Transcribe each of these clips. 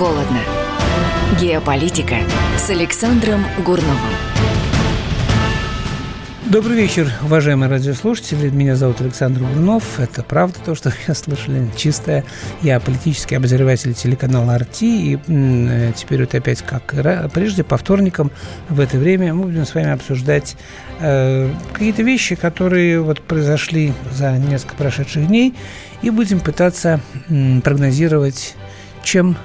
холодно. Геополитика с Александром Гурновым. Добрый вечер, уважаемые радиослушатели. Меня зовут Александр Гурнов. Это правда то, что вы слышали. Чистая. Я политический обозреватель телеканала «Арти». И м, теперь вот опять, как прежде, по вторникам в это время мы будем с вами обсуждать э, какие-то вещи, которые вот произошли за несколько прошедших дней. И будем пытаться м, прогнозировать, чем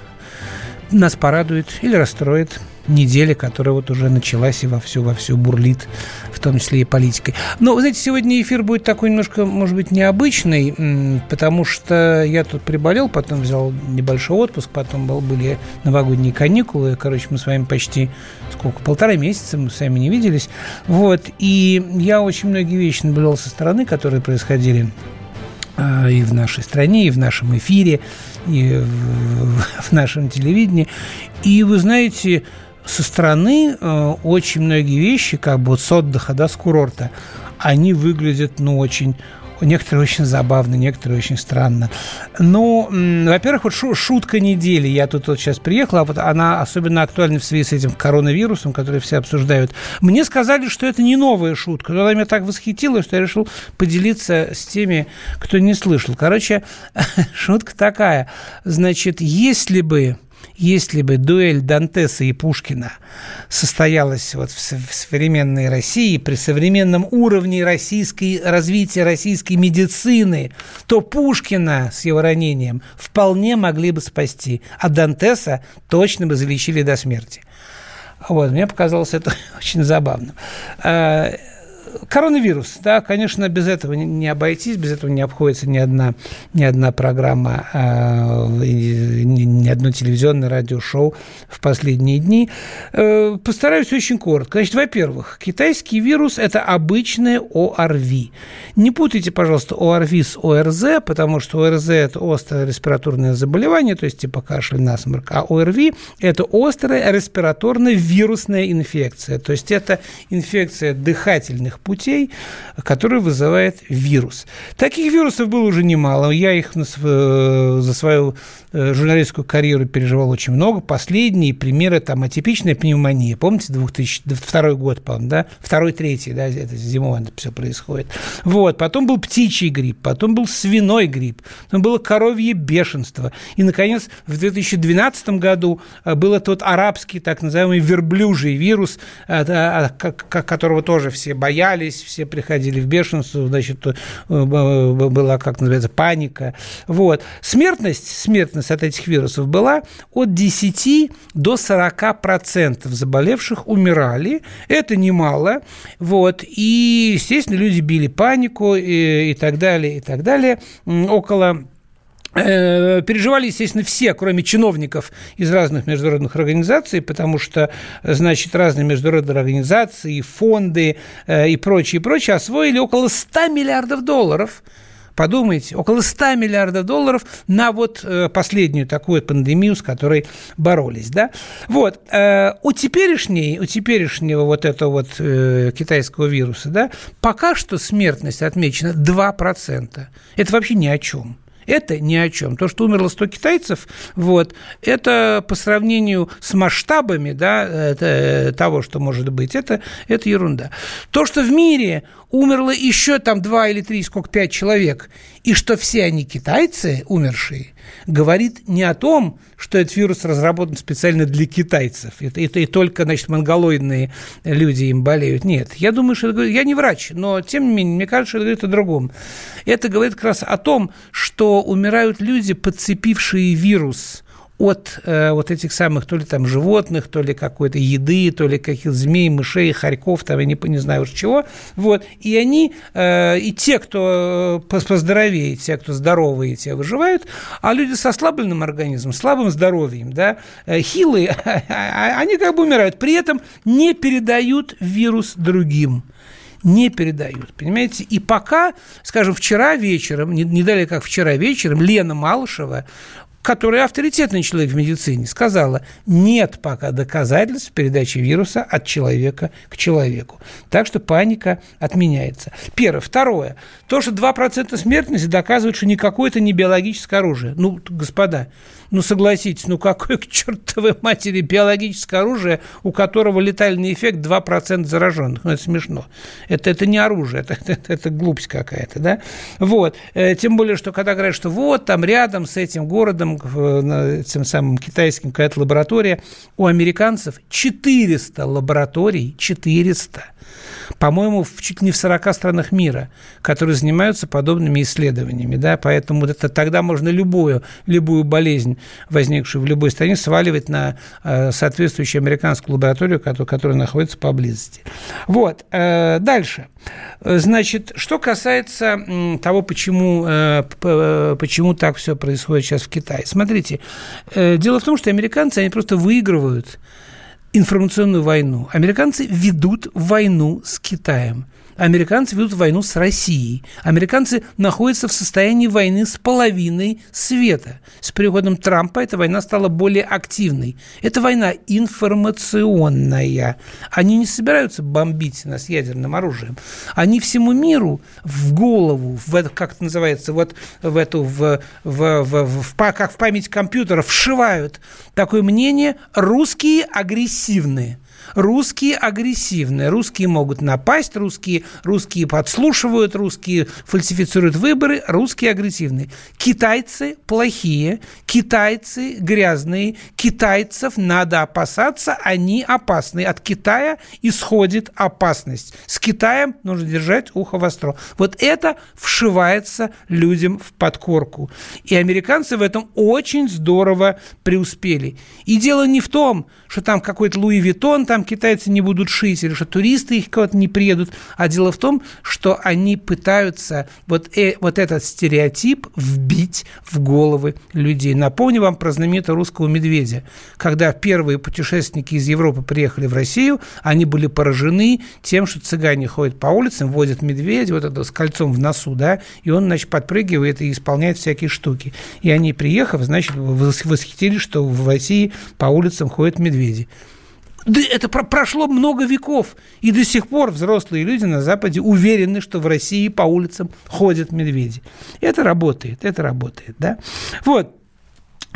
нас порадует или расстроит неделя, которая вот уже началась и вовсю, вовсю бурлит, в том числе и политикой. Но, вы знаете, сегодня эфир будет такой немножко, может быть, необычный, потому что я тут приболел, потом взял небольшой отпуск, потом был, были новогодние каникулы, короче, мы с вами почти, сколько, полтора месяца мы с вами не виделись, вот, и я очень многие вещи наблюдал со стороны, которые происходили а, и в нашей стране, и в нашем эфире, и в, нашем телевидении. И вы знаете, со стороны э, очень многие вещи, как бы вот с отдыха, да, с курорта, они выглядят, ну, очень некоторые очень забавно, некоторые очень странно. Ну, во-первых, вот шутка недели. Я тут вот сейчас приехала, а вот она особенно актуальна в связи с этим коронавирусом, который все обсуждают. Мне сказали, что это не новая шутка, но она меня так восхитила, что я решил поделиться с теми, кто не слышал. Короче, шутка такая. Значит, если бы если бы дуэль Дантеса и Пушкина состоялась вот в, современной России, при современном уровне российской, развития российской медицины, то Пушкина с его ранением вполне могли бы спасти, а Дантеса точно бы залечили до смерти. Вот, мне показалось это очень забавно. А, коронавирус, да, конечно, без этого не обойтись, без этого не обходится ни одна, ни одна программа, э, ни одно телевизионное радиошоу в последние дни. Э, постараюсь очень коротко. Значит, во-первых, китайский вирус – это обычное ОРВИ. Не путайте, пожалуйста, ОРВИ с ОРЗ, потому что ОРЗ – это острое респираторное заболевание, то есть типа кашель, насморк, а ОРВИ – это острая респираторная вирусная инфекция, то есть это инфекция дыхательных путей, который вызывает вирус. Таких вирусов было уже немало. Я их э, за свою э, журналистскую карьеру переживал очень много. Последние примеры там атипичная пневмония. Помните, 2002 год, по-моему, да? Второй, третий, да, это зимой это все происходит. Вот. Потом был птичий грипп, потом был свиной грипп, потом было коровье бешенство. И, наконец, в 2012 году э, был тот арабский так называемый верблюжий вирус, которого тоже все боялись, боялись, все приходили в бешенство, значит, э, была, как называется, паника. Вот. Смертность, смертность от этих вирусов была от 10 до 40 процентов заболевших умирали. Это немало. Вот. И, естественно, люди били панику и, и так далее, и так далее. Около переживали, естественно, все, кроме чиновников из разных международных организаций, потому что, значит, разные международные организации, фонды э, и прочее, прочее освоили около 100 миллиардов долларов Подумайте, около 100 миллиардов долларов на вот э, последнюю такую пандемию, с которой боролись, да? Вот, у теперешней, у теперешнего вот этого вот китайского вируса, да, пока что смертность отмечена 2%. Это вообще ни о чем. Это ни о чем. То, что умерло 100 китайцев, вот, это по сравнению с масштабами да, это, э, того, что может быть, это, это ерунда. То, что в мире умерло еще там 2 или 3, сколько, 5 человек, и что все они китайцы, умершие, говорит не о том, что этот вирус разработан специально для китайцев, это, это и только, значит, монголоидные люди им болеют. Нет, я думаю, что это я не врач, но, тем не менее, мне кажется, что это говорит о другом. Это говорит как раз о том, что умирают люди, подцепившие вирус – от э, вот этих самых то ли там животных, то ли какой-то еды, то ли каких-то змей, мышей, хорьков, там, я не, не знаю уж чего. Вот. И они, э, и те, кто э, поздоровее, те, кто здоровые, те выживают, а люди с ослабленным организмом, слабым здоровьем, да, э, хилые, они как бы умирают. При этом не передают вирус другим не передают, понимаете? И пока, скажем, вчера вечером, не, не далее как вчера вечером, Лена Малышева которая авторитетный человек в медицине, сказала, нет пока доказательств передачи вируса от человека к человеку. Так что паника отменяется. Первое. Второе. То, что 2% смертности доказывает, что никакое это не биологическое оружие. Ну, господа, Ну, согласитесь, ну какое к чертовой матери биологическое оружие, у которого летальный эффект 2% зараженных? Ну, это смешно. Это, это не оружие, это, это, это глупость какая-то, да? Вот. Э, тем более, что когда говорят, что вот там рядом с этим городом, этим самым китайским какая-то лаборатория, у американцев 400 лабораторий, 400 по-моему, в, чуть ли не в 40 странах мира, которые занимаются подобными исследованиями. Да? Поэтому это, тогда можно любую, любую болезнь, возникшую в любой стране, сваливать на э, соответствующую американскую лабораторию, которая, находится поблизости. Вот. Э, дальше. Значит, что касается того, почему, э, почему так все происходит сейчас в Китае. Смотрите, дело в том, что американцы, они просто выигрывают информационную войну. Американцы ведут войну с Китаем. Американцы ведут войну с Россией. Американцы находятся в состоянии войны с половиной света. С приходом Трампа эта война стала более активной. Это война информационная. Они не собираются бомбить нас ядерным оружием. Они всему миру в голову, в это, как это называется, вот в эту, в, в, в, в, в, как в память компьютера вшивают такое мнение «русские агрессивные». Русские агрессивные, русские могут напасть, русские, русские подслушивают, русские фальсифицируют выборы, русские агрессивные. Китайцы плохие, китайцы грязные, китайцев надо опасаться, они опасны. От Китая исходит опасность. С Китаем нужно держать ухо востро. Вот это вшивается людям в подкорку. И американцы в этом очень здорово преуспели. И дело не в том, что там какой-то Луи Виттон, там китайцы не будут шить, или что туристы их кого-то не приедут. А дело в том, что они пытаются вот, э, вот этот стереотип вбить в головы людей. Напомню вам про знаменитого русского медведя. Когда первые путешественники из Европы приехали в Россию, они были поражены тем, что цыгане ходят по улицам, водят медведя вот это с кольцом в носу, да, и он, значит, подпрыгивает и исполняет всякие штуки. И они, приехав, значит, восхитились, что в России по улицам ходят медведи. Да это про прошло много веков, и до сих пор взрослые люди на Западе уверены, что в России по улицам ходят медведи. Это работает, это работает, да. Вот,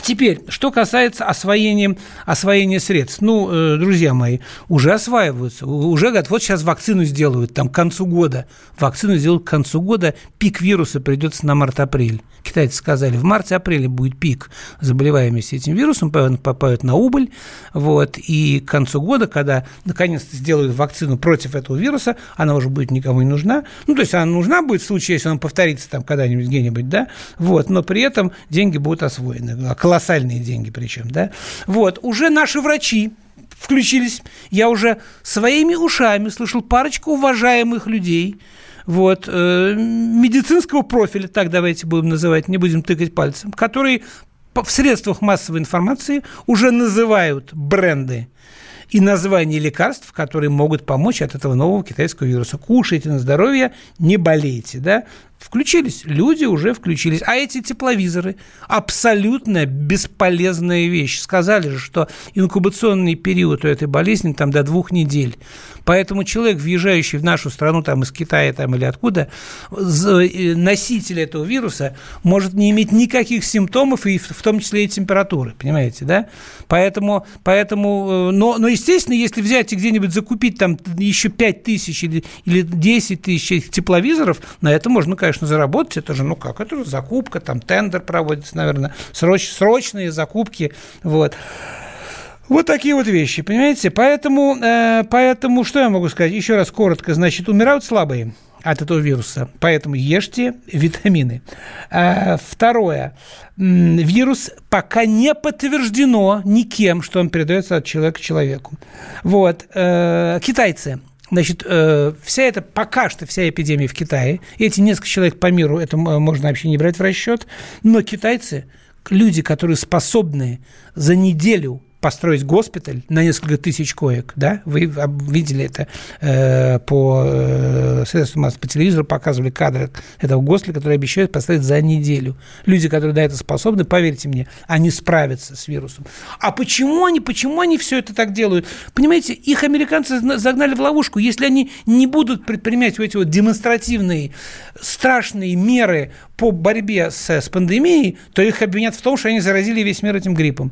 Теперь, что касается освоения, освоения средств. Ну, э, друзья мои, уже осваиваются. Уже говорят, вот сейчас вакцину сделают, там, к концу года. Вакцину сделают к концу года, пик вируса придется на март-апрель. Китайцы сказали, в марте-апреле будет пик заболеваемости этим вирусом, попадают на убыль. Вот, и к концу года, когда наконец-то сделают вакцину против этого вируса, она уже будет никому не нужна. Ну, то есть она нужна будет в случае, если он повторится там когда-нибудь где-нибудь, да, вот, но при этом деньги будут освоены а колоссальные деньги причем, да. Вот, уже наши врачи включились, я уже своими ушами слышал парочку уважаемых людей, вот, э, медицинского профиля, так давайте будем называть, не будем тыкать пальцем, которые в средствах массовой информации уже называют бренды и названия лекарств, которые могут помочь от этого нового китайского вируса. Кушайте на здоровье, не болейте, да? Включились, люди уже включились. А эти тепловизоры – абсолютно бесполезная вещь. Сказали же, что инкубационный период у этой болезни там до двух недель. Поэтому человек, въезжающий в нашу страну там, из Китая там, или откуда, э, носитель этого вируса может не иметь никаких симптомов, и в том числе и температуры, понимаете, да? Поэтому, поэтому э, но, но, естественно, если взять и где-нибудь закупить там еще 5 тысяч или, или 10 тысяч тепловизоров, на это можно, конечно, конечно, заработать, это же, ну как, это же закупка, там тендер проводится, наверное, сроч, срочные закупки, вот. Вот такие вот вещи, понимаете? Поэтому, э, поэтому что я могу сказать? Еще раз коротко, значит, умирают слабые от этого вируса, поэтому ешьте витамины. А, второе. Вирус пока не подтверждено никем, что он передается от человека к человеку. Вот. Э, китайцы Значит, э, вся эта, пока что вся эпидемия в Китае, эти несколько человек по миру, это можно вообще не брать в расчет, но китайцы, люди, которые способны за неделю построить госпиталь на несколько тысяч коек, да, вы видели это э, по э, средствам по телевизору, показывали кадры этого госпиталя, который обещают построить за неделю. Люди, которые на это способны, поверьте мне, они справятся с вирусом. А почему они, почему они все это так делают? Понимаете, их американцы загнали в ловушку. Если они не будут предпринимать вот эти вот демонстративные, страшные меры по борьбе с, с пандемией, то их обвинят в том, что они заразили весь мир этим гриппом.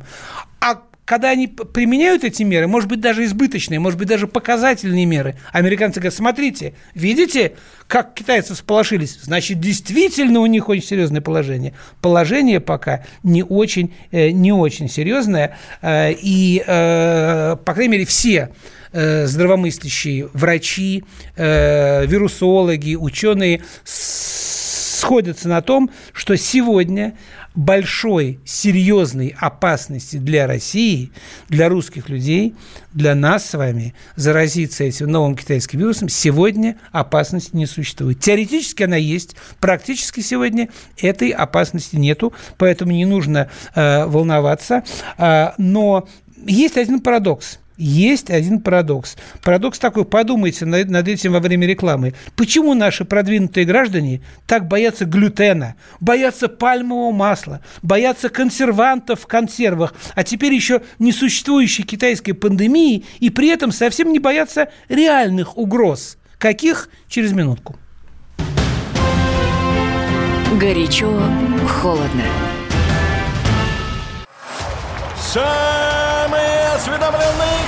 А когда они применяют эти меры, может быть, даже избыточные, может быть, даже показательные меры, американцы говорят, смотрите, видите, как китайцы всполошились? Значит, действительно у них очень серьезное положение. Положение пока не очень, э, не очень серьезное, э, и, э, по крайней мере, все здравомыслящие врачи, вирусологи, ученые сходятся на том, что сегодня большой, серьезной опасности для России, для русских людей, для нас с вами заразиться этим новым китайским вирусом сегодня опасности не существует. Теоретически она есть, практически сегодня этой опасности нету, поэтому не нужно э, волноваться. Э, но есть один парадокс – есть один парадокс. Парадокс такой, подумайте над, этим во время рекламы. Почему наши продвинутые граждане так боятся глютена, боятся пальмового масла, боятся консервантов в консервах, а теперь еще несуществующей китайской пандемии, и при этом совсем не боятся реальных угроз? Каких? Через минутку. Горячо, холодно. Самые осведомленные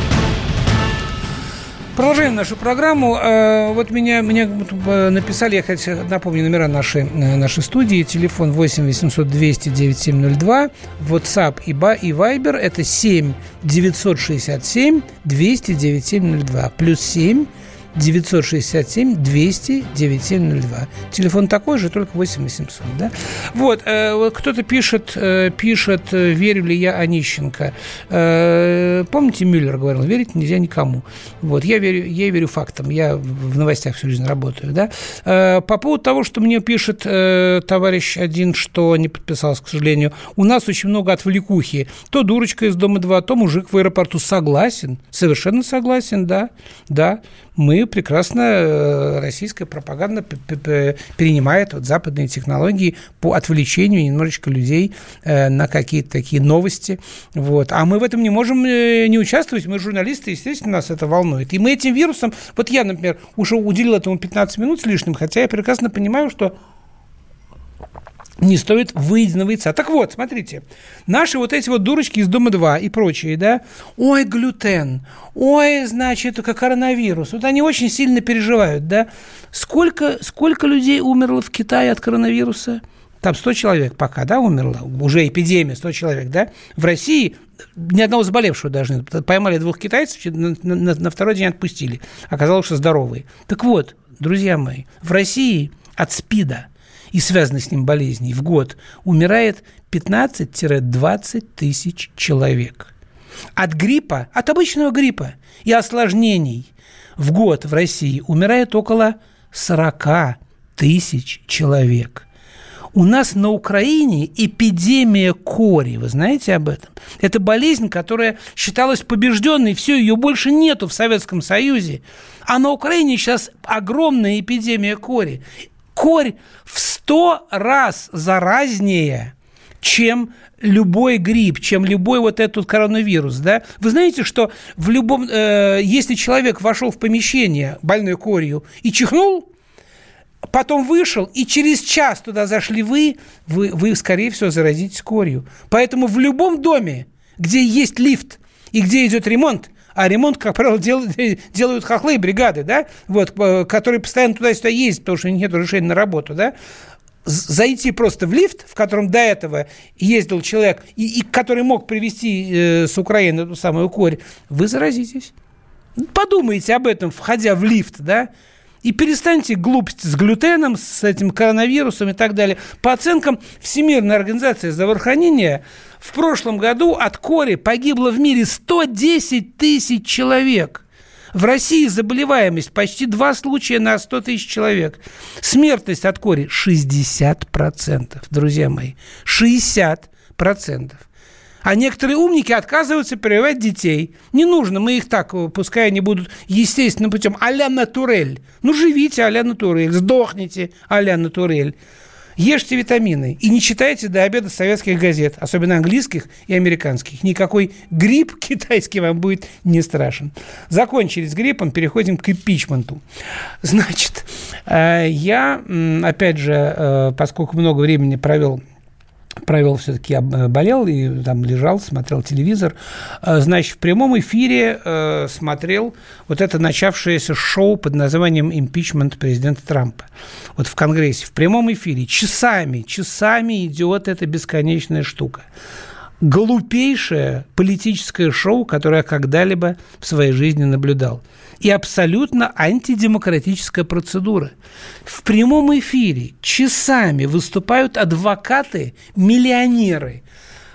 Продолжаем нашу программу. Э, вот меня, меня э, написали, я хотел, напомню, номера нашей, э, нашей студии. Телефон 8 800 200 9702. WhatsApp и, и Viber это 7 967 200 9702. Плюс 7 967 200 9702. Телефон такой же, только 8 800. Да? Вот, э, кто-то пишет, э, пишет, э, верю ли я Онищенко. Э, помните, Мюллер говорил, верить нельзя никому. Вот, я верю, я верю фактам, я в новостях всю жизнь работаю. Да? Э, по поводу того, что мне пишет э, товарищ один, что не подписался, к сожалению, у нас очень много отвлекухи. То дурочка из Дома 2, то мужик в аэропорту. Согласен, совершенно согласен, да, да мы прекрасно, э, российская пропаганда перенимает вот западные технологии по отвлечению немножечко людей э, на какие-то такие новости. Вот. А мы в этом не можем э, не участвовать, мы журналисты, естественно, нас это волнует. И мы этим вирусом, вот я, например, уже уделил этому 15 минут с лишним, хотя я прекрасно понимаю, что не стоит выеденного яйца. Так вот, смотрите, наши вот эти вот дурочки из Дома-2 и прочие, да, ой, глютен, ой, значит, как коронавирус, вот они очень сильно переживают, да. Сколько, сколько людей умерло в Китае от коронавируса? Там 100 человек пока, да, умерло, уже эпидемия, 100 человек, да. В России ни одного заболевшего даже Поймали двух китайцев, на, на, на второй день отпустили. Оказалось, что здоровые. Так вот, друзья мои, в России от СПИДа и связанных с ним болезней в год умирает 15-20 тысяч человек. От гриппа, от обычного гриппа и осложнений в год в России умирает около 40 тысяч человек. У нас на Украине эпидемия кори, вы знаете об этом? Это болезнь, которая считалась побежденной, все, ее больше нету в Советском Союзе. А на Украине сейчас огромная эпидемия кори корь в сто раз заразнее, чем любой грипп, чем любой вот этот коронавирус, да? Вы знаете, что в любом, э, если человек вошел в помещение больной корью и чихнул, потом вышел, и через час туда зашли вы, вы, вы скорее всего, заразитесь корью. Поэтому в любом доме, где есть лифт и где идет ремонт, а ремонт, как правило, дел, делают хохлы и бригады, да, вот, которые постоянно туда-сюда ездят, потому что нет решения на работу, да, зайти просто в лифт, в котором до этого ездил человек, и, и который мог привезти э, с Украины эту самую корь, вы заразитесь. Подумайте об этом, входя в лифт, да, и перестаньте глупости с глютеном, с этим коронавирусом и так далее. По оценкам Всемирной организации здравоохранения, в прошлом году от кори погибло в мире 110 тысяч человек – в России заболеваемость почти два случая на 100 тысяч человек. Смертность от кори 60%, друзья мои. 60%. А некоторые умники отказываются прививать детей. Не нужно, мы их так, пускай они будут естественным путем. а-ля натурель. Ну, живите а-ля натурель, сдохните а-ля натурель. Ешьте витамины и не читайте до обеда советских газет, особенно английских и американских. Никакой грипп китайский вам будет не страшен. Закончили с гриппом, переходим к импичменту. Значит, э, я, опять же, э, поскольку много времени провел провел все-таки, э, болел и там лежал, смотрел телевизор. Э, значит, в прямом эфире э, смотрел вот это начавшееся шоу под названием «Импичмент президента Трампа». Вот в Конгрессе, в прямом эфире. Часами, часами идет эта бесконечная штука. Глупейшее политическое шоу, которое я когда-либо в своей жизни наблюдал – и абсолютно антидемократическая процедура. В прямом эфире часами выступают адвокаты, миллионеры,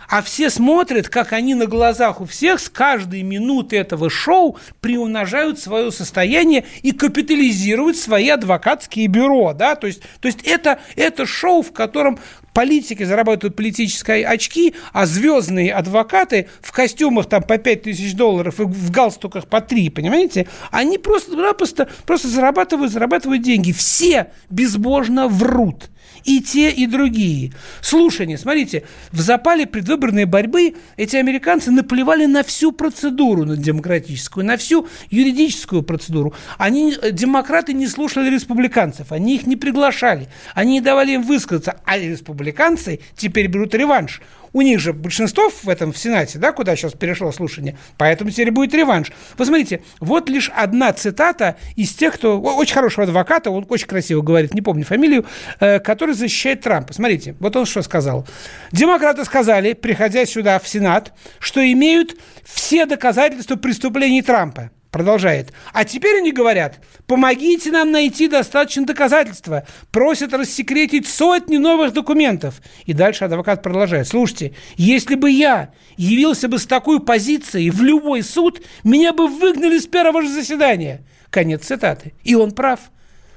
а все смотрят, как они на глазах у всех с каждой минуты этого шоу приумножают свое состояние и капитализируют свои адвокатские бюро. Да? То, есть, то есть это, это шоу, в котором политики зарабатывают политические очки, а звездные адвокаты в костюмах там по 5 тысяч долларов и в галстуках по 3, понимаете, они просто-напросто просто зарабатывают, зарабатывают деньги. Все безбожно врут и те, и другие. Слушание, смотрите, в запале предвыборной борьбы эти американцы наплевали на всю процедуру на демократическую, на всю юридическую процедуру. Они, э, демократы, не слушали республиканцев, они их не приглашали, они не давали им высказаться, а республиканцы теперь берут реванш у них же большинство в этом в Сенате, да, куда сейчас перешло слушание, поэтому теперь будет реванш. Посмотрите, вот лишь одна цитата из тех, кто очень хорошего адвоката, он очень красиво говорит, не помню фамилию, э, который защищает Трампа. Смотрите, вот он что сказал. Демократы сказали, приходя сюда в Сенат, что имеют все доказательства преступлений Трампа. Продолжает. А теперь они говорят, помогите нам найти достаточно доказательства. Просят рассекретить сотни новых документов. И дальше адвокат продолжает. Слушайте, если бы я явился бы с такой позицией в любой суд, меня бы выгнали с первого же заседания. Конец цитаты. И он прав.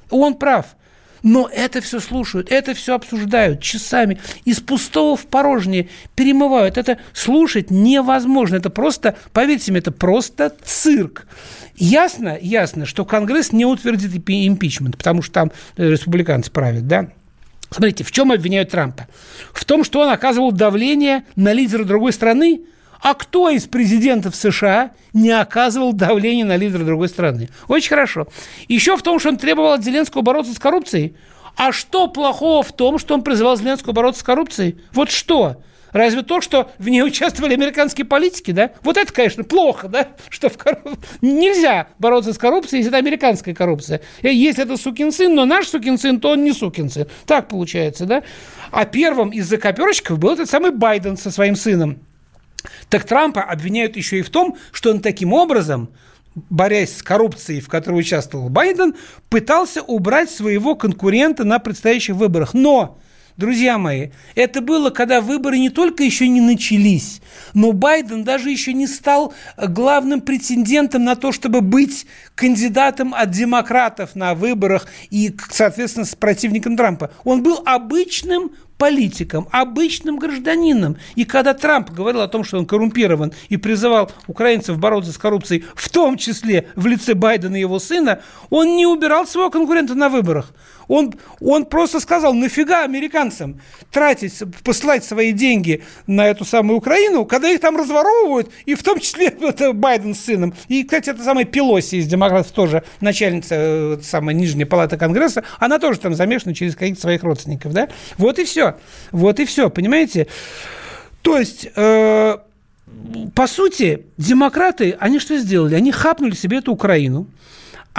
Он прав. Но это все слушают, это все обсуждают часами. Из пустого в порожнее перемывают. Это слушать невозможно. Это просто, поверьте мне, это просто цирк. Ясно, ясно, что Конгресс не утвердит импичмент, потому что там э, республиканцы правят, да? Смотрите, в чем обвиняют Трампа? В том, что он оказывал давление на лидера другой страны, а кто из президентов США не оказывал давления на лидера другой страны? Очень хорошо. Еще в том, что он требовал от Зеленского бороться с коррупцией. А что плохого в том, что он призывал Зеленского бороться с коррупцией? Вот что? Разве то, что в ней участвовали американские политики, да? Вот это, конечно, плохо, да? Что в корруп... нельзя бороться с коррупцией, если это американская коррупция. Если это сукин сын, но наш сукин сын, то он не сукин сын. Так получается, да? А первым из закоперщиков был этот самый Байден со своим сыном. Так Трампа обвиняют еще и в том, что он таким образом борясь с коррупцией, в которой участвовал Байден, пытался убрать своего конкурента на предстоящих выборах. Но Друзья мои, это было, когда выборы не только еще не начались, но Байден даже еще не стал главным претендентом на то, чтобы быть кандидатом от демократов на выборах и, соответственно, с противником Трампа. Он был обычным политиком, обычным гражданином. И когда Трамп говорил о том, что он коррумпирован и призывал украинцев бороться с коррупцией, в том числе в лице Байдена и его сына, он не убирал своего конкурента на выборах. Он, он просто сказал, нафига американцам тратить, посылать свои деньги на эту самую Украину, когда их там разворовывают, и в том числе это Байден с сыном. И, кстати, это самая Пелоси из демократов тоже, начальница э, самой нижней палаты Конгресса, она тоже там замешана через каких-то своих родственников, да? Вот и все. Вот и все, понимаете? То есть... Э, по сути, демократы, они что сделали? Они хапнули себе эту Украину,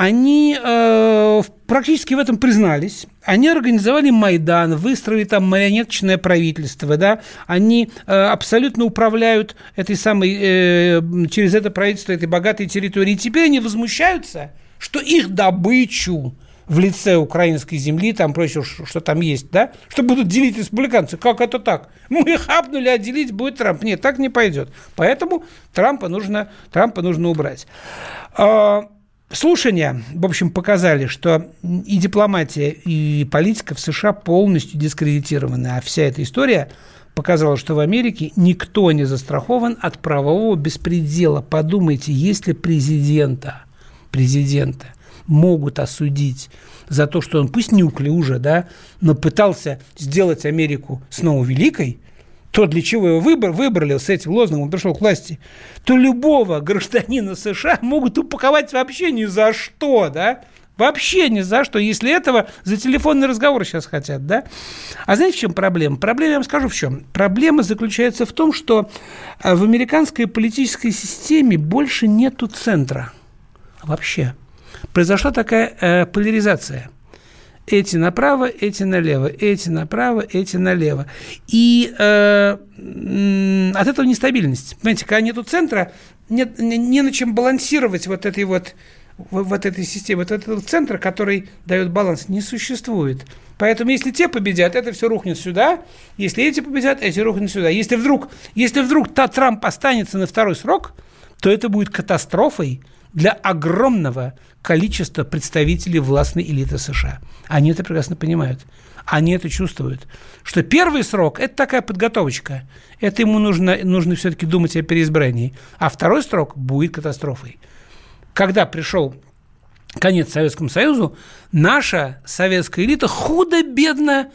они э, практически в этом признались. Они организовали Майдан, выстроили там марионеточное правительство, да, они э, абсолютно управляют этой самой, э, через это правительство, этой богатой территории. И теперь они возмущаются, что их добычу в лице украинской земли, там прочее, что там есть, да, что будут делить республиканцы. Как это так? Мы хапнули, а делить будет Трамп. Нет, так не пойдет. Поэтому Трампа нужно, Трампа нужно убрать. Слушания, в общем, показали, что и дипломатия, и политика в США полностью дискредитированы, а вся эта история показала, что в Америке никто не застрахован от правового беспредела. Подумайте, если президента, президента могут осудить за то, что он, пусть неуклюже, да, но пытался сделать Америку снова великой, то, для чего его выбор, выбрали с этим лозунгом, он пришел к власти, то любого гражданина США могут упаковать вообще ни за что, да, Вообще ни за что, если этого за телефонный разговор сейчас хотят, да? А знаете, в чем проблема? Проблема, я вам скажу в чем. Проблема заключается в том, что а, в американской политической системе больше нету центра. Вообще произошла такая э, поляризация. Эти направо, эти налево, эти направо, эти налево. И э, от этого нестабильность. Понимаете, когда нету центра, нет, не, не на чем балансировать вот этой вот вот этой системе, вот этого центра, который дает баланс, не существует. Поэтому если те победят, это все рухнет сюда. Если эти победят, эти рухнут сюда. Если вдруг, если вдруг та Трамп останется на второй срок, то это будет катастрофой для огромного количества представителей властной элиты США. Они это прекрасно понимают. Они это чувствуют. Что первый срок – это такая подготовочка. Это ему нужно, нужно все-таки думать о переизбрании. А второй срок будет катастрофой. Когда пришел конец Советскому Союзу, наша советская элита худо-бедно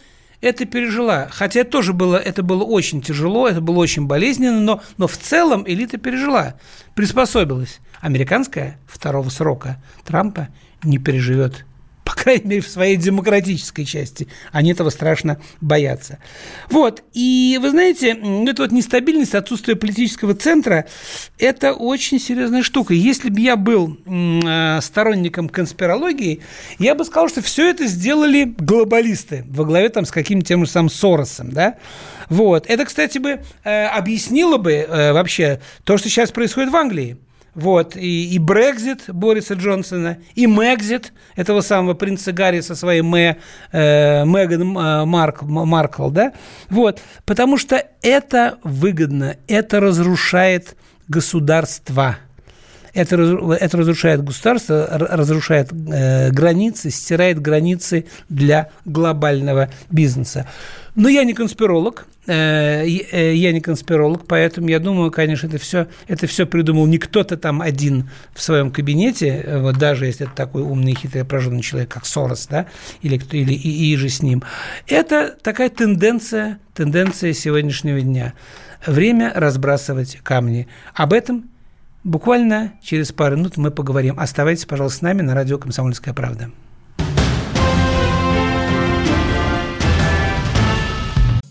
это пережила. Хотя это тоже было, это было очень тяжело, это было очень болезненно, но, но в целом элита пережила, приспособилась. Американская второго срока Трампа не переживет по крайней мере, в своей демократической части. Они этого страшно боятся. Вот. И вы знаете, эта вот нестабильность, отсутствие политического центра – это очень серьезная штука. Если бы я был э, сторонником конспирологии, я бы сказал, что все это сделали глобалисты во главе там с каким-то тем же самым Соросом, да? Вот. Это, кстати, бы э, объяснило бы э, вообще то, что сейчас происходит в Англии. Вот, и, и Брекзит Бориса Джонсона, и Мэгзит этого самого принца Гарри со своей Мэ, э, Меган э, Марк, Маркл, да? Вот, потому что это выгодно, это разрушает государство. Это, это разрушает государство, разрушает э, границы, стирает границы для глобального бизнеса. Но я не конспиролог, э, э, я не конспиролог, поэтому я думаю, конечно, это все, это все придумал не кто-то там один в своем кабинете, э, вот даже если это такой умный, хитрый, прожженный человек, как Сорос, да, или, кто, или и, и же с ним. Это такая тенденция, тенденция сегодняшнего дня. Время разбрасывать камни. Об этом буквально через пару минут мы поговорим. Оставайтесь, пожалуйста, с нами на радио «Комсомольская правда».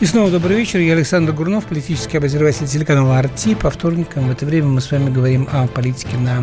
И снова добрый вечер. Я Александр Гурнов, политический обозреватель телеканала «Арти». По вторникам в это время мы с вами говорим о политике на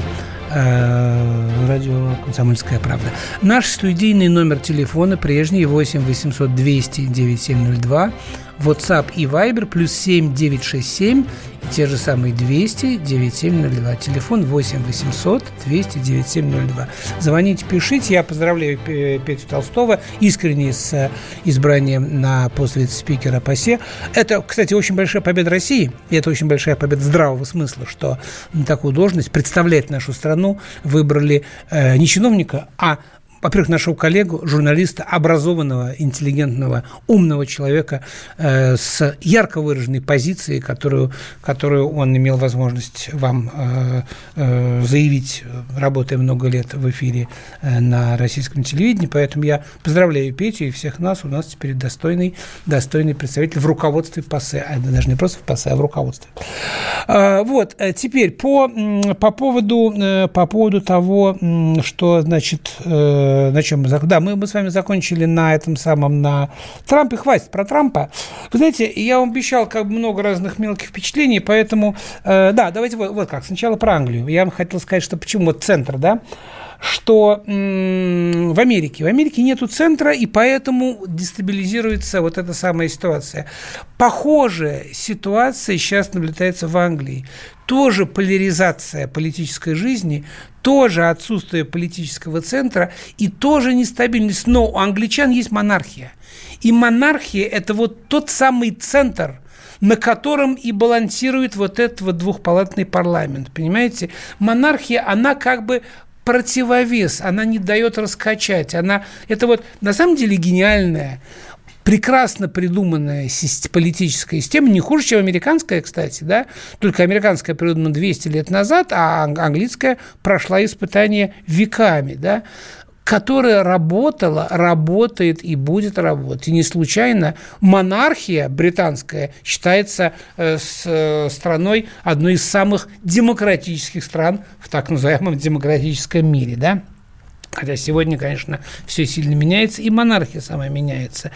э, радио «Комсомольская правда». Наш студийный номер телефона прежний 8 800 200 9702. WhatsApp и Viber плюс 7 967 те же самые 200 9702. Телефон 8 800 200 9702. Звоните, пишите. Я поздравляю Петю Толстого искренне с избранием на пост вице-спикера ПАСЕ. Это, кстати, очень большая победа России. И это очень большая победа здравого смысла, что на такую должность представлять нашу страну выбрали э, не чиновника, а во-первых, нашего коллегу, журналиста, образованного, интеллигентного, умного человека э, с ярко выраженной позицией, которую, которую он имел возможность вам э, э, заявить, работая много лет в эфире э, на российском телевидении. Поэтому я поздравляю Петю и всех нас. У нас теперь достойный, достойный представитель в руководстве ПАСЕ. А даже не просто в ПАСЕ, а в руководстве. Э, вот, э, теперь по, по, поводу, э, по поводу того, что, значит, э, Э, на чем мы... Да, мы, мы с вами закончили на этом самом, на Трампе. Хватит про Трампа. Вы знаете, я вам обещал как бы много разных мелких впечатлений, поэтому... Э, да, давайте вот, вот как. Сначала про Англию. Я вам хотел сказать, что почему вот центр, да? Что в Америке. В Америке нету центра, и поэтому дестабилизируется вот эта самая ситуация. Похожая ситуация сейчас наблюдается в Англии. Тоже поляризация политической жизни, тоже отсутствие политического центра и тоже нестабильность. Но у англичан есть монархия. И монархия – это вот тот самый центр – на котором и балансирует вот этот вот двухпалатный парламент. Понимаете? Монархия, она как бы противовес, она не дает раскачать. Она, это вот на самом деле гениальная прекрасно придуманная политическая система, не хуже, чем американская, кстати, да, только американская придумана 200 лет назад, а английская прошла испытание веками, да которая работала, работает и будет работать. И не случайно монархия британская считается э, э, страной одной из самых демократических стран в так называемом демократическом мире. Да? Хотя сегодня, конечно, все сильно меняется, и монархия сама меняется.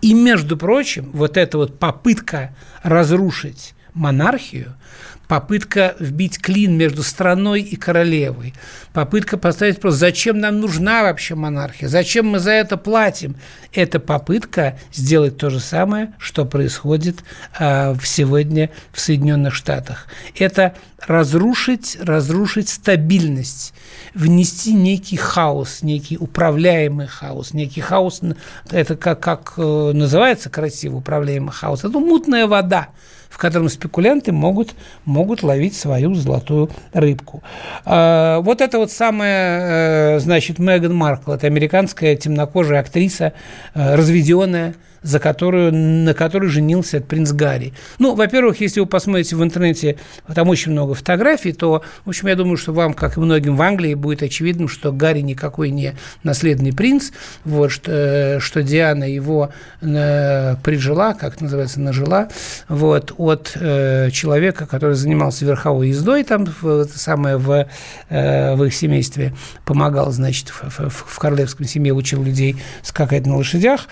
И, между прочим, вот эта вот попытка разрушить монархию – попытка вбить клин между страной и королевой, попытка поставить вопрос, зачем нам нужна вообще монархия, зачем мы за это платим. Это попытка сделать то же самое, что происходит э, сегодня в Соединенных Штатах. Это разрушить, разрушить стабильность, внести некий хаос, некий управляемый хаос, некий хаос, это как, как э, называется красиво управляемый хаос, это мутная вода, в котором спекулянты могут, могут ловить свою золотую рыбку. А, вот это вот самая, э, значит, Меган Маркл, это американская темнокожая актриса, э, разведенная, за которую, на которую женился принц Гарри. Ну, во-первых, если вы посмотрите в интернете, там очень много фотографий, то, в общем, я думаю, что вам, как и многим в Англии, будет очевидным, что Гарри никакой не наследный принц, вот, что, что Диана его э, прижила, как называется, нажила, вот, от э, человека, который занимался верховой ездой, там, в, самое, в, э, в их семействе, помогал, значит, в, в, в королевском семье, учил людей скакать на лошадях,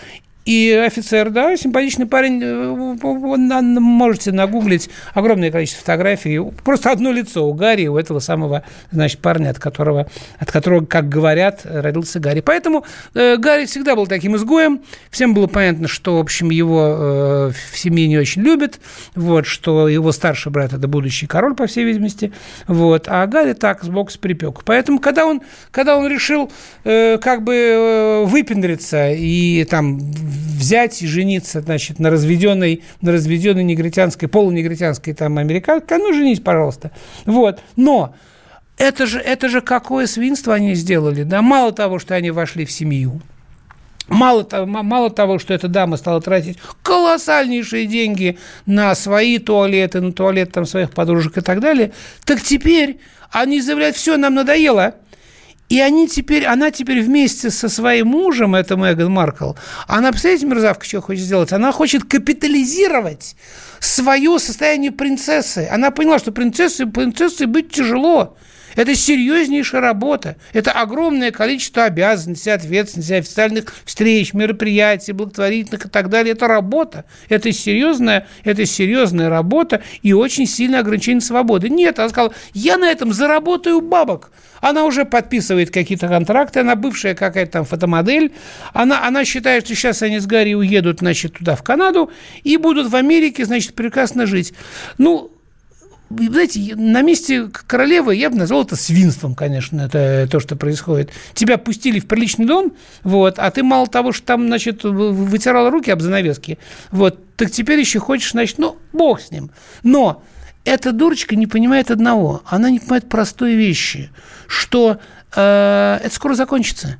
и офицер, да, симпатичный парень, э, можете нагуглить огромное количество фотографий. Просто одно лицо у Гарри, у этого самого, значит, парня, от которого, от которого, как говорят, родился Гарри. Поэтому э, Гарри всегда был таким изгоем. Всем было понятно, что, в общем, его э, в семье не очень любят, вот, что его старший брат – это будущий король, по всей видимости, вот, а Гарри так, с припеку. Поэтому, когда он, когда он решил э, как бы э, выпендриться и там взять и жениться, значит, на разведенной, на разведенной негритянской, полунегритянской там американской, ну, женись, пожалуйста. Вот. Но это же, это же какое свинство они сделали, да? Мало того, что они вошли в семью, Мало того, мало того, что эта дама стала тратить колоссальнейшие деньги на свои туалеты, на туалет там своих подружек и так далее, так теперь они заявляют, все, нам надоело, и они теперь, она теперь вместе со своим мужем, это Меган Маркл, она, представляете, мерзавка, что хочет сделать? Она хочет капитализировать свое состояние принцессы. Она поняла, что принцессе, принцессе быть тяжело. Это серьезнейшая работа. Это огромное количество обязанностей, ответственностей, официальных встреч, мероприятий, благотворительных и так далее. Это работа. Это серьезная, это серьезная работа и очень сильное ограничение свободы. Нет, она сказала, я на этом заработаю бабок. Она уже подписывает какие-то контракты, она бывшая какая-то там фотомодель. Она, она считает, что сейчас они с Гарри уедут, значит, туда, в Канаду, и будут в Америке, значит, прекрасно жить. Ну, знаете, на месте королевы я бы назвал это свинством, конечно, это то, что происходит. Тебя пустили в приличный дом, вот, а ты мало того, что там, значит, вытирала руки об занавески, вот, так теперь еще хочешь, значит, ну, бог с ним. Но эта дурочка не понимает одного. Она не понимает простой вещи, что э, это скоро закончится.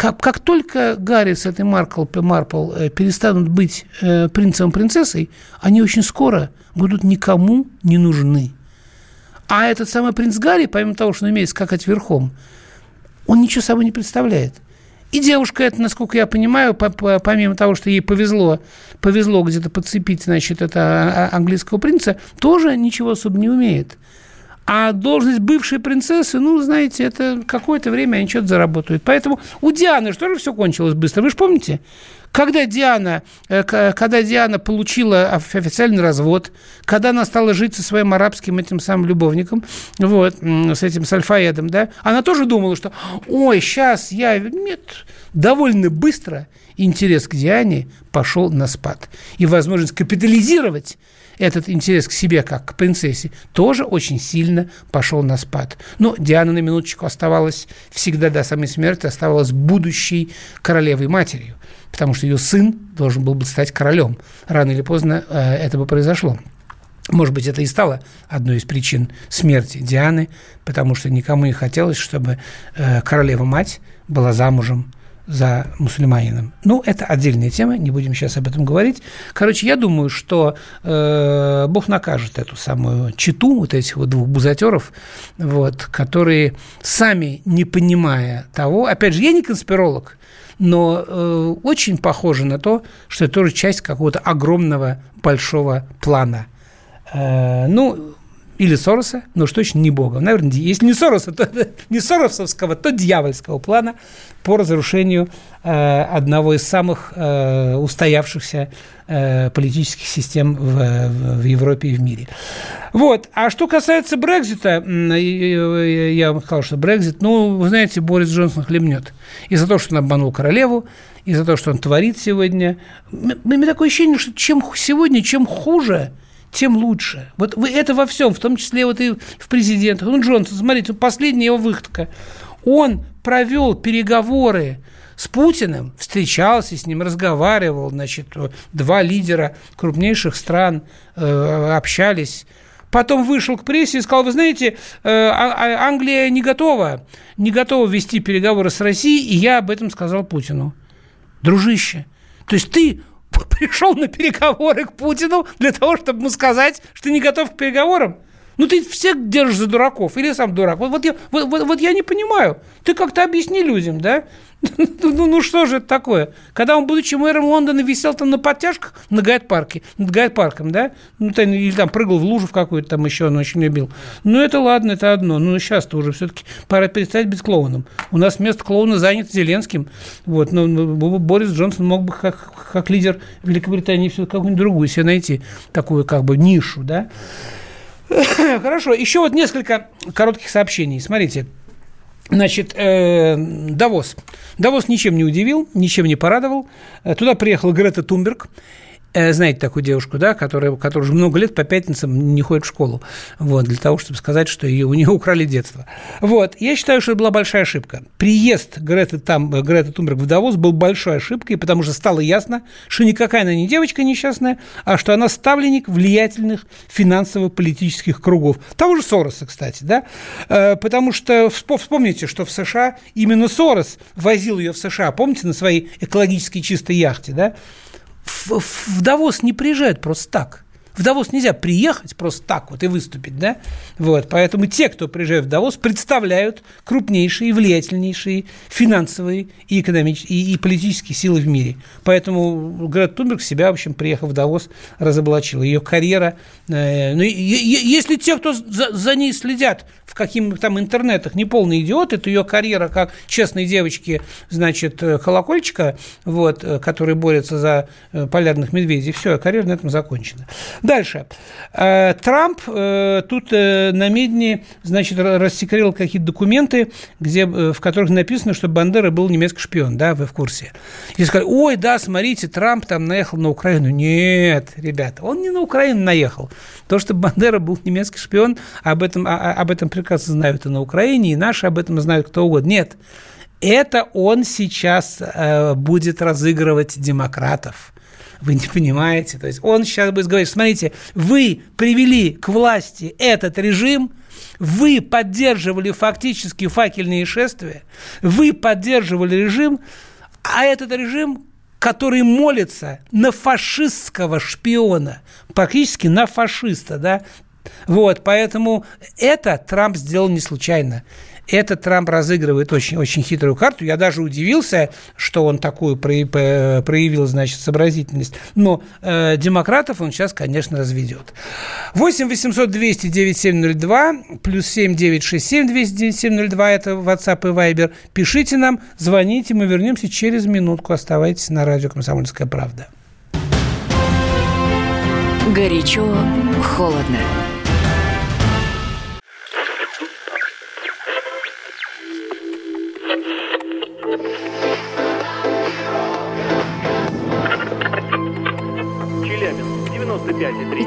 Как, как только Гарри с этой Маркл, Марпл э, перестанут быть э, принцем принцессой, они очень скоро будут никому не нужны. А этот самый принц Гарри, помимо того, что он умеет скакать верхом, он ничего собой не представляет. И девушка это, насколько я понимаю, помимо того, что ей повезло, повезло где-то подцепить, значит, это а, а, английского принца, тоже ничего особо не умеет. А должность бывшей принцессы, ну, знаете, это какое-то время они что-то заработают. Поэтому у Дианы что же все кончилось быстро. Вы же помните? Когда Диана, э, когда Диана получила официальный развод, когда она стала жить со своим арабским этим самым любовником, вот, с этим Сальфаедом, да, она тоже думала, что, ой, сейчас я... Нет, довольно быстро интерес к Диане пошел на спад. И возможность капитализировать этот интерес к себе, как к принцессе, тоже очень сильно пошел на спад. Но Диана на минуточку оставалась всегда до самой смерти, оставалась будущей королевой матерью потому что ее сын должен был бы стать королем. Рано или поздно э, это бы произошло. Может быть, это и стало одной из причин смерти Дианы, потому что никому не хотелось, чтобы э, королева-мать была замужем за мусульманином. Ну, это отдельная тема, не будем сейчас об этом говорить. Короче, я думаю, что э, Бог накажет эту самую читу, вот этих вот двух бузатеров, вот, которые сами не понимая того, опять же, я не конспиролог, но э, очень похоже на то, что это тоже часть какого-то огромного большого плана. Э, ну, или Сороса, но уж точно не Бога. Наверное, если не Сороса, то не Соросовского, то дьявольского плана по разрушению э, одного из самых э, устоявшихся э, политических систем в, в Европе и в мире. Вот. А что касается Брекзита, я вам сказал, что Брекзит, ну, вы знаете, Борис Джонсон хлебнет. И за то, что он обманул королеву, и за то, что он творит сегодня. У меня такое ощущение, что чем сегодня, чем хуже – тем лучше. Вот вы это во всем, в том числе вот и в президентах. Ну, Джонсон, смотрите, последняя его выходка. Он провел переговоры с Путиным, встречался с ним, разговаривал, значит, два лидера крупнейших стран э, общались. Потом вышел к прессе и сказал, вы знаете, э, а, а, Англия не готова, не готова вести переговоры с Россией, и я об этом сказал Путину. Дружище, то есть ты пришел на переговоры к Путину для того, чтобы ему сказать, что не готов к переговорам? Ну, ты всех держишь за дураков, или сам дурак. Вот, вот, я, вот, вот я не понимаю. Ты как-то объясни людям, да? Ну, ну, что же это такое? Когда он, будучи мэром Лондона, висел там на подтяжках на гайд-парке, над гайд-парком, да? Ну, там, или там прыгал в лужу в какую-то там еще, он очень любил. Ну, это ладно, это одно. Ну, сейчас-то уже все-таки пора перестать быть клоуном. У нас место клоуна занято Зеленским. Вот, но ну, Борис Джонсон мог бы как, как лидер Великобритании все какую-нибудь другую себе найти, такую как бы нишу, да? Хорошо, еще вот несколько коротких сообщений. Смотрите, Значит, э, Давос. Давос ничем не удивил, ничем не порадовал. Э, туда приехала Грета Тумберг. Э, знаете такую девушку, да, которая, которая уже много лет по пятницам не ходит в школу, вот, для того, чтобы сказать, что ее, у нее украли детство. Вот, я считаю, что это была большая ошибка. Приезд Греты, там, Греты Тумберг в Давос был большой ошибкой, потому что стало ясно, что никакая она не девочка несчастная, а что она ставленник влиятельных финансово-политических кругов. Того же Сороса, кстати, да, э, потому что вспомните, что в США именно Сорос возил ее в США, помните, на своей экологически чистой яхте, да, в, в Давос не приезжают просто так. В Давос нельзя приехать просто так вот и выступить, да? Вот, поэтому те, кто приезжают в Давос, представляют крупнейшие, влиятельнейшие финансовые и экономические и, и политические силы в мире. Поэтому Грета Тунберг себя, в общем, приехав в Давос, разоблачила. Ее карьера... Э, ну, если те, кто за, за ней следят в каких-то там интернетах, не полные идиоты, то ее карьера как честной девочки, значит, э, колокольчика, вот, э, который борется за э, полярных медведей, все, карьера на этом закончена. Дальше. Э, Трамп э, тут э, на Медне, значит, рассекрел какие-то документы, где, в которых написано, что Бандера был немецкий шпион, да, вы в курсе. И сказали, ой, да, смотрите, Трамп там наехал на Украину. Нет, ребята, он не на Украину наехал. То, что Бандера был немецкий шпион, об этом, об этом прекрасно знают и на Украине, и наши об этом знают кто угодно. Нет, это он сейчас э, будет разыгрывать демократов. Вы не понимаете? То есть он сейчас будет говорить, смотрите, вы привели к власти этот режим, вы поддерживали фактически факельные шествия, вы поддерживали режим, а этот режим, который молится на фашистского шпиона, практически на фашиста, да, вот, поэтому это Трамп сделал не случайно. Это Трамп разыгрывает очень-очень хитрую карту. Я даже удивился, что он такую проявил, значит, сообразительность. Но э, демократов он сейчас, конечно, разведет. 8 800 200 9702, плюс 7 967 200 9702, это WhatsApp и Viber. Пишите нам, звоните, мы вернемся через минутку. Оставайтесь на радио «Комсомольская правда». Горячо, холодно.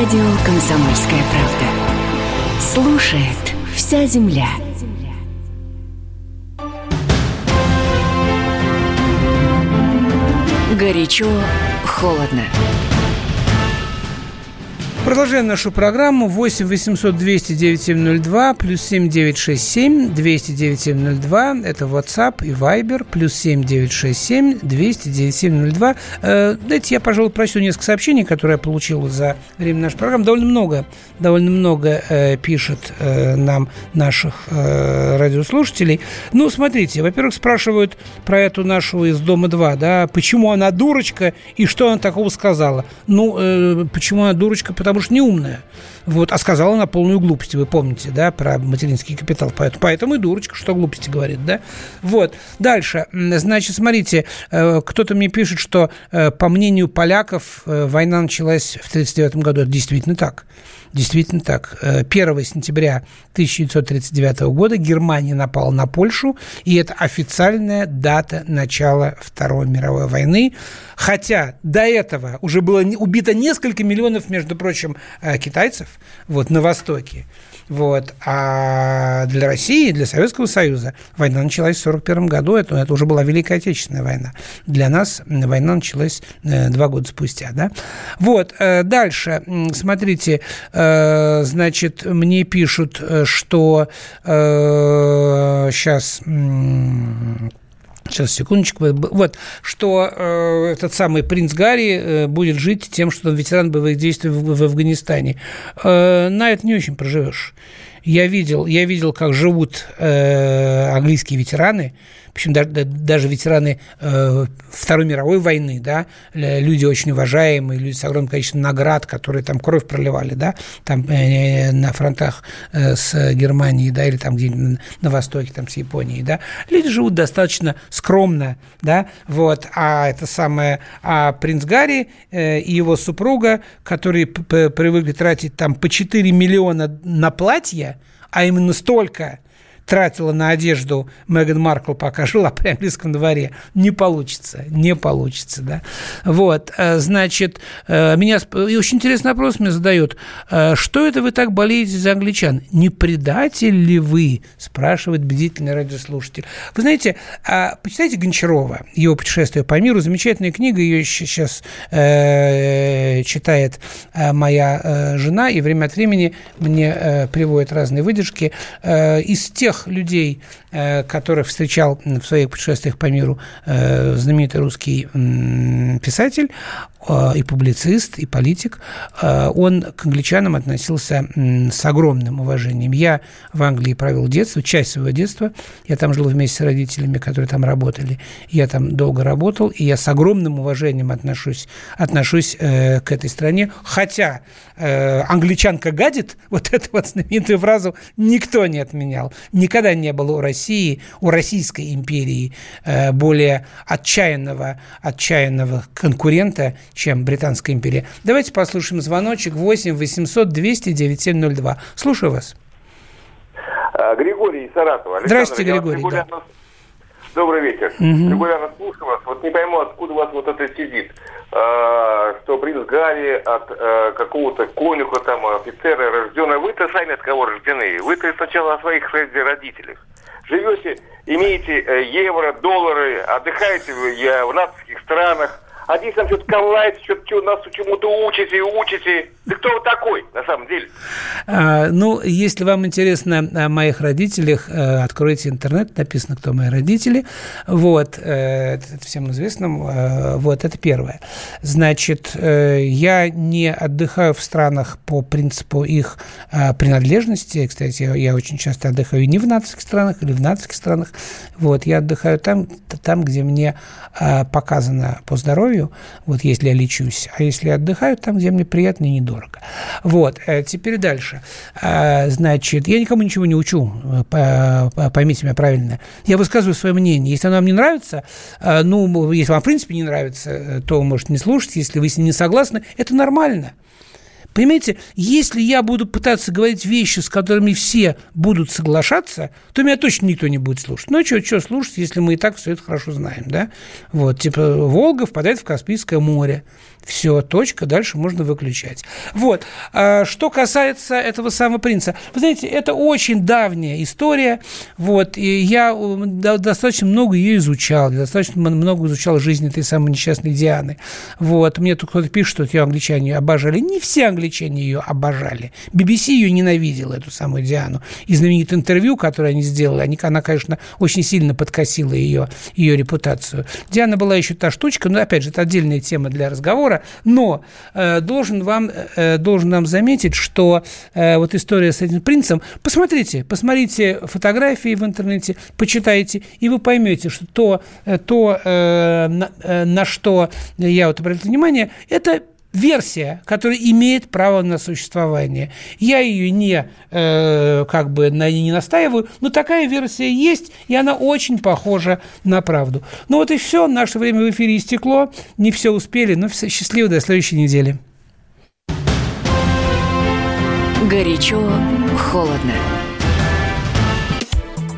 Радио «Комсомольская правда». Слушает вся земля. Горячо, холодно. Продолжаем нашу программу. 8 800 200 9702, плюс 7 967 200 9702. Это WhatsApp и Viber, плюс 7 967 200 9702. Э, дайте я, пожалуй, прочту несколько сообщений, которые я получил за время нашей программы. Довольно много, довольно много э, пишет э, нам наших э, радиослушателей. Ну, смотрите, во-первых, спрашивают про эту нашу из Дома-2, да, почему она дурочка и что она такого сказала. Ну, э, почему она дурочка? Потому потому что не умная. Вот, а сказала она полную глупость, вы помните, да, про материнский капитал. Поэтому, поэтому и дурочка, что глупости говорит, да. Вот. Дальше. Значит, смотрите, э, кто-то мне пишет, что, э, по мнению поляков, э, война началась в 1939 году. Это действительно так. Действительно так. 1 сентября 1939 года Германия напала на Польшу, и это официальная дата начала Второй мировой войны. Хотя до этого уже было убито несколько миллионов, между прочим, китайцев вот, на Востоке. Вот. А для России, для Советского Союза война началась в 1941 году. Это, это уже была Великая Отечественная война. Для нас война началась э, два года спустя. Да? Вот. Э, дальше. Смотрите. Э, значит, мне пишут, что сейчас Сейчас, секундочку. Вот, что э, этот самый принц Гарри э, будет жить тем, что он ветеран боевых действий в, в Афганистане. Э, на это не очень проживешь. Я видел, я видел, как живут э, английские ветераны, причем даже, ветераны э, Второй мировой войны, да, люди очень уважаемые, люди с огромным количеством наград, которые там кровь проливали, да, там э, на фронтах э, с Германией, да, или там где-нибудь на Востоке, там с Японией, да, люди живут достаточно скромно, да, вот, а это самое, а принц Гарри э, и его супруга, которые привыкли тратить там по 4 миллиона на платье, а именно столько тратила на одежду Меган Маркл, пока жила при английском дворе. Не получится, не получится, да. Вот, э, значит, э, меня и очень интересный вопрос мне задают. Э, что это вы так болеете за англичан? Не предатель ли вы? Спрашивает бдительный радиослушатель. Вы знаете, а почитайте Гончарова, его «Путешествие по миру», замечательная книга, ее сейчас читает моя жена, и время от времени мне приводят разные выдержки. Из тех тех людей, э, которых встречал в своих путешествиях по миру э, знаменитый русский писатель и публицист, и политик, он к англичанам относился с огромным уважением. Я в Англии провел детство, часть своего детства. Я там жил вместе с родителями, которые там работали. Я там долго работал, и я с огромным уважением отношусь, отношусь к этой стране. Хотя англичанка гадит, вот эту вот знаменитую фразу никто не отменял. Никогда не было у России, у Российской империи э, более отчаянного, отчаянного конкурента, чем Британская империя. Давайте послушаем звоночек 8 800 200 9702. Слушаю вас. А, Григорий из Саратова. Александр, Здравствуйте, Григорий. Регулярно... Да. Добрый вечер. Угу. Регулярно слушаю вас. Вот не пойму, откуда у вас вот это сидит. А, что принц Гарри от а, какого-то конюха, там, офицера рожденного. Вы-то сами от кого рождены? Вы-то сначала о своих родителях. Живете, имеете э, евро, доллары, отдыхаете в нацистских странах, а здесь что-то ковлаете, что-то нас чему-то учите, учите. Ты кто вы такой, на самом деле? А, ну, если вам интересно о моих родителях, э, откройте интернет, написано, кто мои родители. Вот, э, это всем известно. Э, вот, это первое. Значит, я не отдыхаю в странах по принципу их принадлежности. Кстати, я очень часто отдыхаю не в нацистских странах или в нацистских странах. Вот, я отдыхаю там, там где мне показано по здоровью, здоровью, вот если я лечусь, а если отдыхаю, там, где мне приятно и недорого. Вот, э, теперь дальше. А, значит, я никому ничего не учу, поймите меня правильно. Я высказываю свое мнение. Если оно вам не нравится, э, ну, если вам, в принципе, не нравится, э, то, может, не слушать. Если вы с ним не согласны, это нормально. Понимаете, если я буду пытаться говорить вещи, с которыми все будут соглашаться, то меня точно никто не будет слушать. Ну, что, что слушать, если мы и так все это хорошо знаем, да? Вот, типа, Волга впадает в Каспийское море. Все, точка, дальше можно выключать. Вот. А что касается этого самого принца. Вы знаете, это очень давняя история. Вот. И я достаточно много ее изучал. Достаточно много изучал жизнь этой самой несчастной Дианы. Вот. Мне тут кто-то пишет, что ее англичане обожали. Не все англичане ее обожали. BBC ее ненавидела, эту самую Диану. И знаменитое интервью, которое они сделали, они, она, конечно, очень сильно подкосила ее, ее репутацию. Диана была еще та штучка, но, опять же, это отдельная тема для разговора, но э, должен вам, э, должен нам заметить, что э, вот история с этим принцем, посмотрите, посмотрите фотографии в интернете, почитайте, и вы поймете, что то, э, то э, на, э, на что я вот обратил внимание, это версия, которая имеет право на существование. Я ее не э, как бы на не настаиваю, но такая версия есть, и она очень похожа на правду. Ну вот и все, наше время в эфире истекло, не все успели, но все, счастливо до следующей недели. Горячо, холодно.